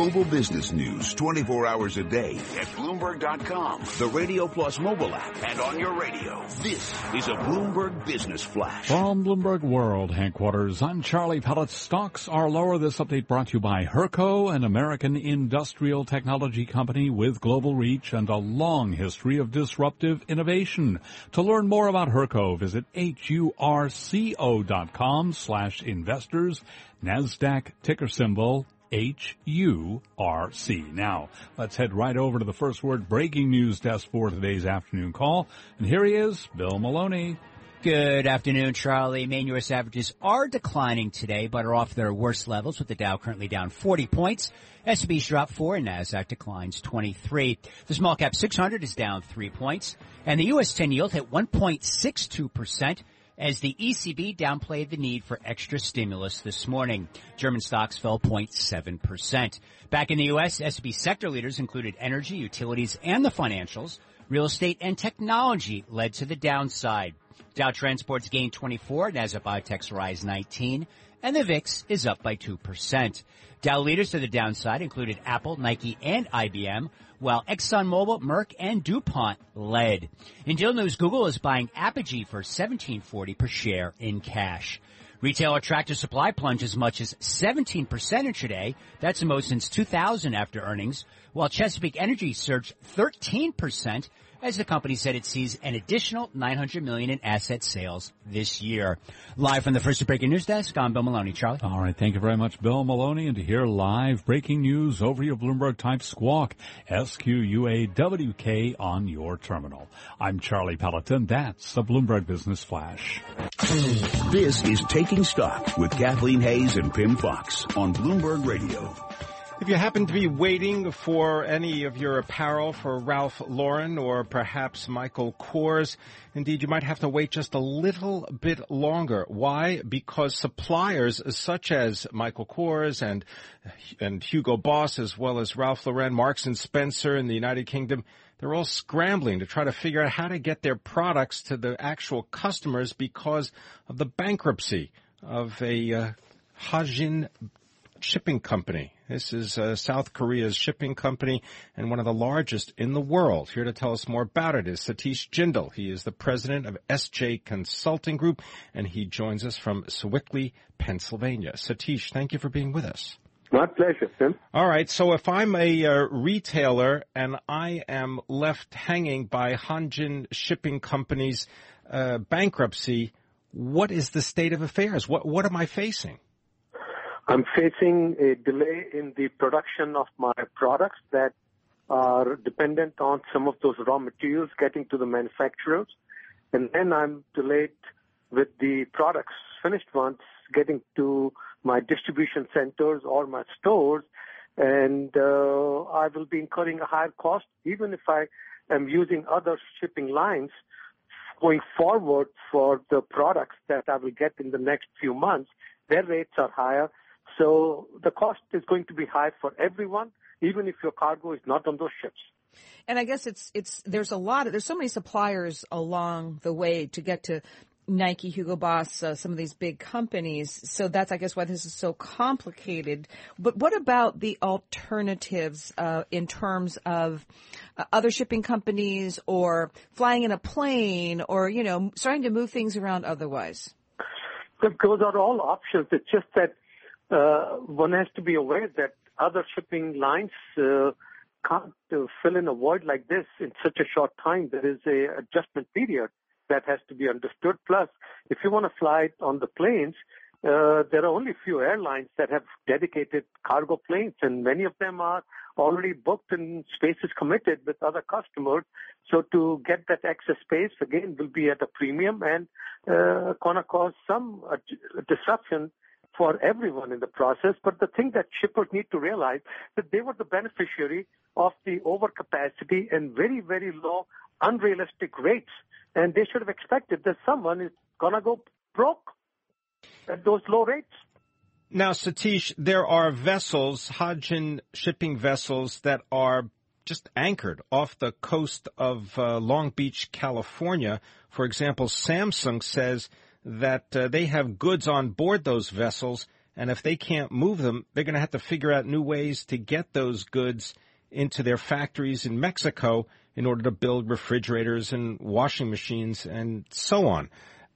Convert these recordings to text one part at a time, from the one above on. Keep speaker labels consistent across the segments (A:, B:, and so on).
A: global business news 24 hours a day at Bloomberg.com, the Radio Plus mobile app, and on your radio. This is a Bloomberg Business Flash.
B: From Bloomberg World headquarters, I'm Charlie Pellett. Stocks are lower. This update brought to you by Hurco, an American industrial technology company with global reach and a long history of disruptive innovation. To learn more about Hurco, visit hurco.com slash investors, NASDAQ ticker symbol H-U-R-C. Now, let's head right over to the first word breaking news desk for today's afternoon call. And here he is, Bill Maloney.
C: Good afternoon, Charlie. Main U.S. averages are declining today, but are off their worst levels with the Dow currently down 40 points. S&P's dropped 4 and NASDAQ declines 23. The small cap 600 is down 3 points and the U.S. 10 yield hit 1.62% as the ECB downplayed the need for extra stimulus this morning. German stocks fell 0.7%. Back in the U.S., S&P sector leaders included energy, utilities, and the financials. Real estate and technology led to the downside. Dow Transports gained 24, Nasdaq Biotech's rise 19, and the VIX is up by 2%. Dow leaders to the downside included Apple, Nike, and IBM, while ExxonMobil, Merck, and DuPont led. In deal news, Google is buying Apigee for 1740 per share in cash. Retailer Tractor Supply plunged as much as 17% intraday. That's the most since 2000 after earnings, while Chesapeake Energy surged 13% as the company said it sees an additional 900 million in asset sales this year. Live from the first breaking news desk, I'm Bill Maloney. Charlie.
B: All right, thank you very much, Bill Maloney. And to hear live breaking news over your Bloomberg type squawk, S-Q-U-A-W-K on your terminal. I'm Charlie Pelleton. That's the Bloomberg Business Flash.
A: This is Taking Stock with Kathleen Hays and Pimm Fox on Bloomberg Radio.
D: If you happen to be waiting for any of your apparel for Ralph Lauren or perhaps Michael Kors, indeed you might have to wait just a little bit longer. Why? Because suppliers such as Michael Kors and and Hugo Boss as well as Ralph Lauren, Marks and Spencer in the United Kingdom, they're all scrambling to try to figure out how to get their products to the actual customers because of the bankruptcy of a uh, Hanjin shipping company. This is uh, South Korea's shipping company and one of the largest in the world. Here to tell us more about it is Satish Jindel. He is the president of SJ Consulting Group, and he joins us from Sewickley, Pennsylvania. Satish, thank you for being with us.
E: My pleasure, Pimm.
D: All right. So if I'm a uh, retailer and I am left hanging by Hanjin Shipping Company's uh, bankruptcy, what is the state of affairs? What what am I facing?
E: I'm facing a delay in the production of my products that are dependent on some of those raw materials getting to the manufacturers. And then I'm delayed with the products, finished ones, getting to my distribution centers or my stores. And uh, I will be incurring a higher cost, even if I am using other shipping lines going forward for the products that I will get in the next few months. Their rates are higher so the cost is going to be high for everyone, even if your cargo is not on those ships.
F: And I guess it's it's there's a lot of there's so many suppliers along the way to get to Nike, Hugo Boss, uh, some of these big companies. So that's I guess why this is so complicated. But what about the alternatives uh, in terms of uh, other shipping companies or flying in a plane or you know starting to move things around otherwise?
E: Those are all options. It's just that one has to be aware that other shipping lines uh, can't uh, fill in a void like this in such a short time. There is a adjustment period that has to be understood. Plus, if you want to fly on the planes, uh, there are only few airlines that have dedicated cargo planes, and many of them are already booked and spaces committed with other customers. So to get that extra space again will be at a premium and uh, gonna cause some uh, disruption for everyone in the process. But the thing that shippers need to realize that they were the beneficiary of the overcapacity and very, very low, unrealistic rates. And they should have expected that someone is going to go broke at those low rates.
D: Now, Satish, there are vessels, Hanjin shipping vessels that are just anchored off the coast of uh, Long Beach, California. For example, Samsung says that uh, they have goods on board those vessels And if they can't move them, they're going to have to figure out new ways to get those goods into their factories in Mexico in order to build refrigerators and washing machines and so on.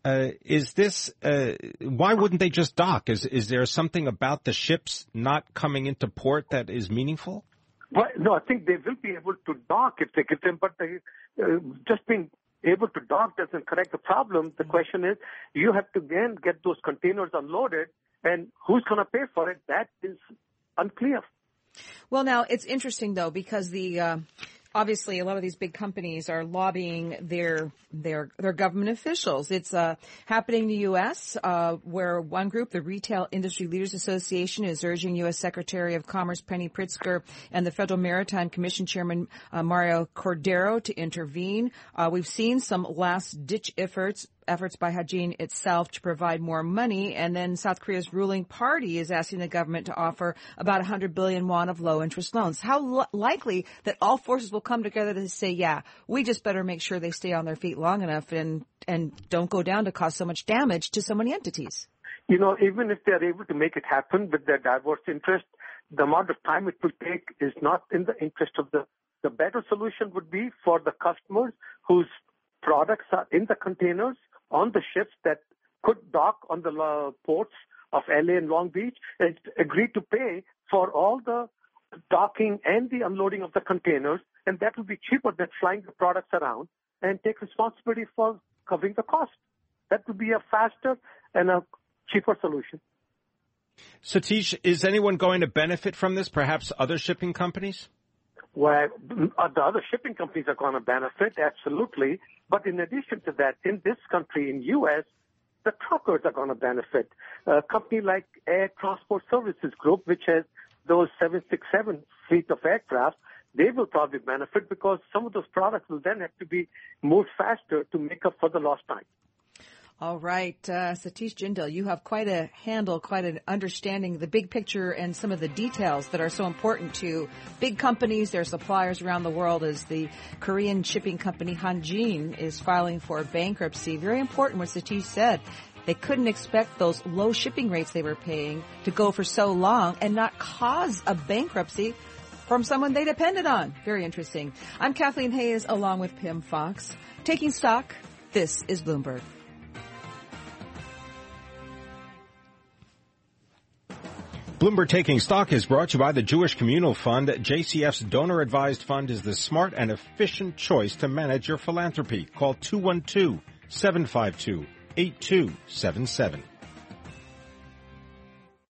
D: Uh, is this uh, why wouldn't they just dock? Is is there something about the ships not coming into port that is meaningful?
E: Well, no, I think they will be able to dock if they get them, but they, uh, just being able to dock doesn't correct the problem. The question is, you have to again get those containers unloaded, and who's going to pay for it? That is unclear.
F: Well, now it's interesting though because the uh, obviously a lot of these big companies are lobbying their their their government officials. It's uh, happening in the U.S. Uh, where one group, the Retail Industry Leaders Association, is urging U.S. Secretary of Commerce Penny Pritzker and the Federal Maritime Commission Chairman uh, Mario Cordero to intervene. Uh, we've seen some last ditch efforts efforts by Hanjin itself to provide more money. And then South Korea's ruling party is asking the government to offer about 100 billion won of low interest loans. How l- likely that all forces will come together to say, yeah, we just better make sure they stay on their feet long enough and, and don't go down to cause so much damage to so many entities?
E: You know, even if they're able to make it happen with their diverse interest, the amount of time it will take is not in the interest of the the better solution would be for the customers whose products are in the containers on the ships that could dock on the uh, ports of LA and Long Beach and agreed to pay for all the docking and the unloading of the containers, and that would be cheaper than flying the products around and take responsibility for covering the cost. That would be a faster and a cheaper solution.
D: Satish, is anyone going to benefit from this? Perhaps other shipping companies?
E: Well, uh, the other shipping companies are going to benefit, absolutely. But in addition to that, in this country, in U.S., the truckers are going to benefit. A company like Air Transport Services Group, which has those 767 fleet of aircraft, they will probably benefit because some of those products will then have to be moved faster to make up for the lost time.
F: All right, uh, Satish Jindel, you have quite a handle, quite an understanding the big picture and some of the details that are so important to big companies, their suppliers around the world as the Korean shipping company Hanjin is filing for bankruptcy. Very important what Satish said. They couldn't expect those low shipping rates they were paying to go for so long and not cause a bankruptcy from someone they depended on. Very interesting. I'm Kathleen Hays along with Pimm Fox. Taking stock, this is Bloomberg.
D: Bloomberg Taking Stock is brought to you by the Jewish Communal Fund. JCF's donor advised fund is the smart and efficient choice to manage your philanthropy. Call 212 752 8277.